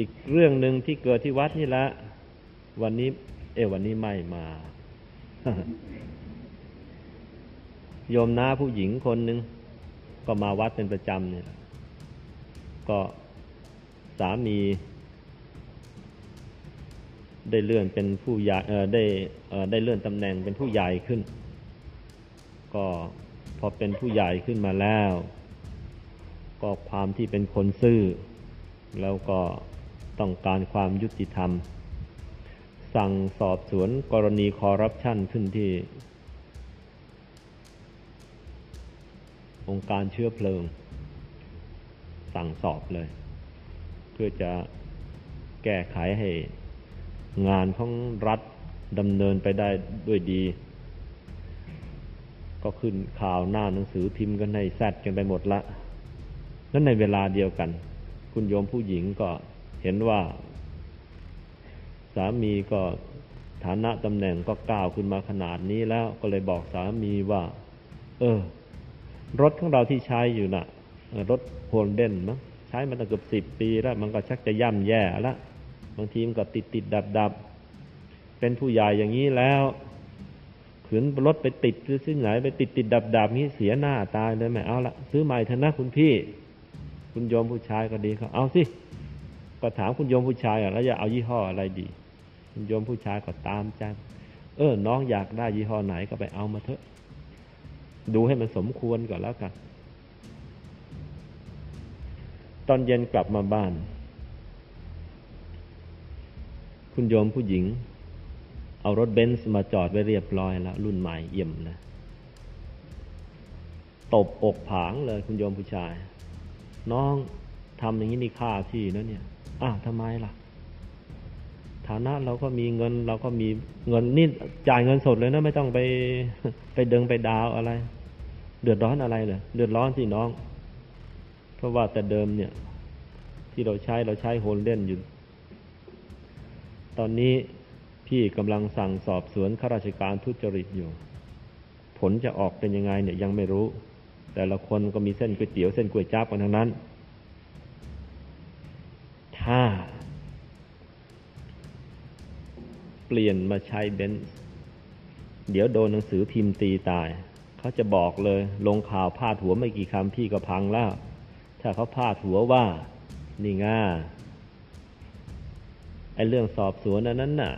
อีกเรื่องหนึ่งที่เกิดที่วัดนี่ละวันนี้เออวันนี้ไม่มาโยมน้าผู้หญิงคนหนึ่งก็มาวัดเป็นประจำเนี่ยก็สามี ได้เลื่อนเป็นผู้ใหญ่เออได้เออได้เลื่อนตำแหน่งเป็นผู้ใหญ่ขึ้น ก็พอเป็นผู้ใหญ่ขึ้นมาแล้ว ก็ความที่เป็นคนซื่อ แล้วก็ ต้องการความยุติธรรม สั่งสอบสวนกรณีคอร์รัปชันขึ้นที่ องค์การเชื้อเพลิง สั่งสอบเลย เพื่อจะแก้ไขให้งานของรัฐดำเนินไปได้ด้วยดี ก็ขึ้นข่าวหน้าหนังสือพิมพ์กันให้แซดกันไปหมดละ นั้นในเวลาเดียวกัน คุณโยมผู้หญิงก็ เห็นว่า สามีก็ฐานะตำแหน่งก็ก้าวขึ้นมาขนาดนี้แล้วก็เลยบอกสามีว่า เออ รถของเราที่ใช้อยู่นะ่ะ รถโฮลเดนมั้งใช้มาตั้งเกือบสิบปีแล้ว มันก็ชักจะย่ำแย่แล้วบางทีมันก็ติดติดดับดับเป็นผู้ใหญ่อย่างนี้แล้วขืนรถไปติดหรือซึ่ไหนไปติดติดดับดับนี้เสียหน้าตายเลยไม่เอาละซื้อใหม่เถอะนะคุณพี่ คุณโยมผู้ชายก็ดีเขาเอาสิ ก็ถามคุณโยมผู้ชายแล้วจะเอายี่ห้ออะไรดี คุณโยมผู้ชายก็ตามใจเออ น้องอยากได้ยี่ห้อไหนก็ไปเอามาเถอะ ดูให้มันสมควรก่อนแล้วกัน ตอนเย็นกลับมาบ้าน คุณโยมผู้หญิง เอารถเบนซ์มาจอดไว้เรียบร้อยแล้ว รุ่นใหม่เยี่ยมนะตบอกผางเลยคุณโยมผู้ชาย น้องทำอย่างนี้นี่ค่าที่นะเนี่ย อ้าวทำไมล่ะ ฐานะเราก็มีเงิน เราก็มีเงินนี่จ่ายเงินสดเลยนะไม่ต้องไปไปเดิงไปดาวอะไร เดือดร้อนอะไรเลยเดือดร้อนสิน้อง เพราะว่าแต่เดิมเนี่ย ที่เราใช้เราใช้ Holden อยู่ ตอนนี้พี่กำลังสั่งสอบสวนข้าราชการทุจริตอยู่ ผลจะออกเป็นยังไงเนี่ยยังไม่รู้ แต่ละคนก็มีเส้นก๋วยเตี๋ยวเส้นก๋วยจั๊บกันทั้งนั้น ถ้าเปลี่ยนมาใช้เบนซ์เดี๋ยวโดนหนังสือพิมพ์ตีตาย เขาจะบอกเลย ลงข่าวพาดหัวไม่กี่คำพี่ก็พังแล้ว ถ้าเขาพาดหัวว่า นี่ง่าไอ้เรื่องสอบสวนอันนั้นน่ะ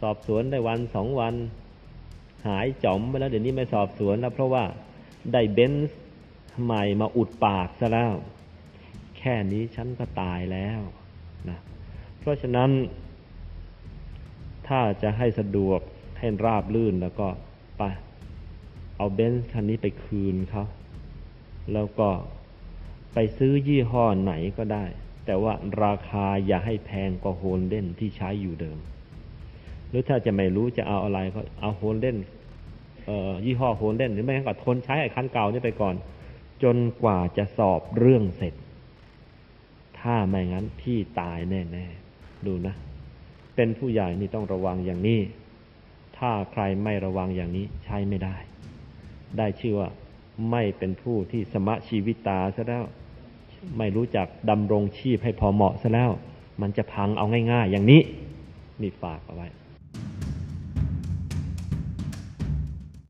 สอบสวนได้วันสองวัน หายจอมไปแล้วเดี๋ยวนี้ไม่สอบสวนแล้ว เพราะว่าได้เบนซ์ใหม่มาอุดปากซะแล้ว แค่นี้ฉันก็ตายแล้วนะเพราะฉะนั้น ถ้าจะให้สะดวกให้ราบลื่นแล้วก็ไปเอาเบนซ์คันนี้ไปคืนเขาแล้วก็ไปซื้อยี่ห้อไหนก็ได้ แต่ว่าราคาอย่าให้แพงกว่า Holden ที่ใช้อยู่เดิม หรือถ้าจะไม่รู้จะเอาอะไรก็เอา Holden ยี่ห้อ Holden หรือไม่งั้นก็ทนใช้ไอ้คันเก่านี่ไปก่อน จนกว่าจะสอบเรื่องเสร็จ ถ้าไม่งั้นพี่ตายแน่ๆ ดูนะ เป็นผู้ใหญ่นี่ต้องระวังอย่างนี้ ถ้าใครไม่ระวังอย่างนี้ใช้ไม่ได้ ได้ชื่อว่าไม่เป็นผู้ที่สมะชีวิตตาซะแล้ว ไม่รู้จักดำรงชีพให้พอเหมาะซะแล้ว มันจะพังเอาง่าย ๆ อย่างนี้นี่ฝากเอาไว้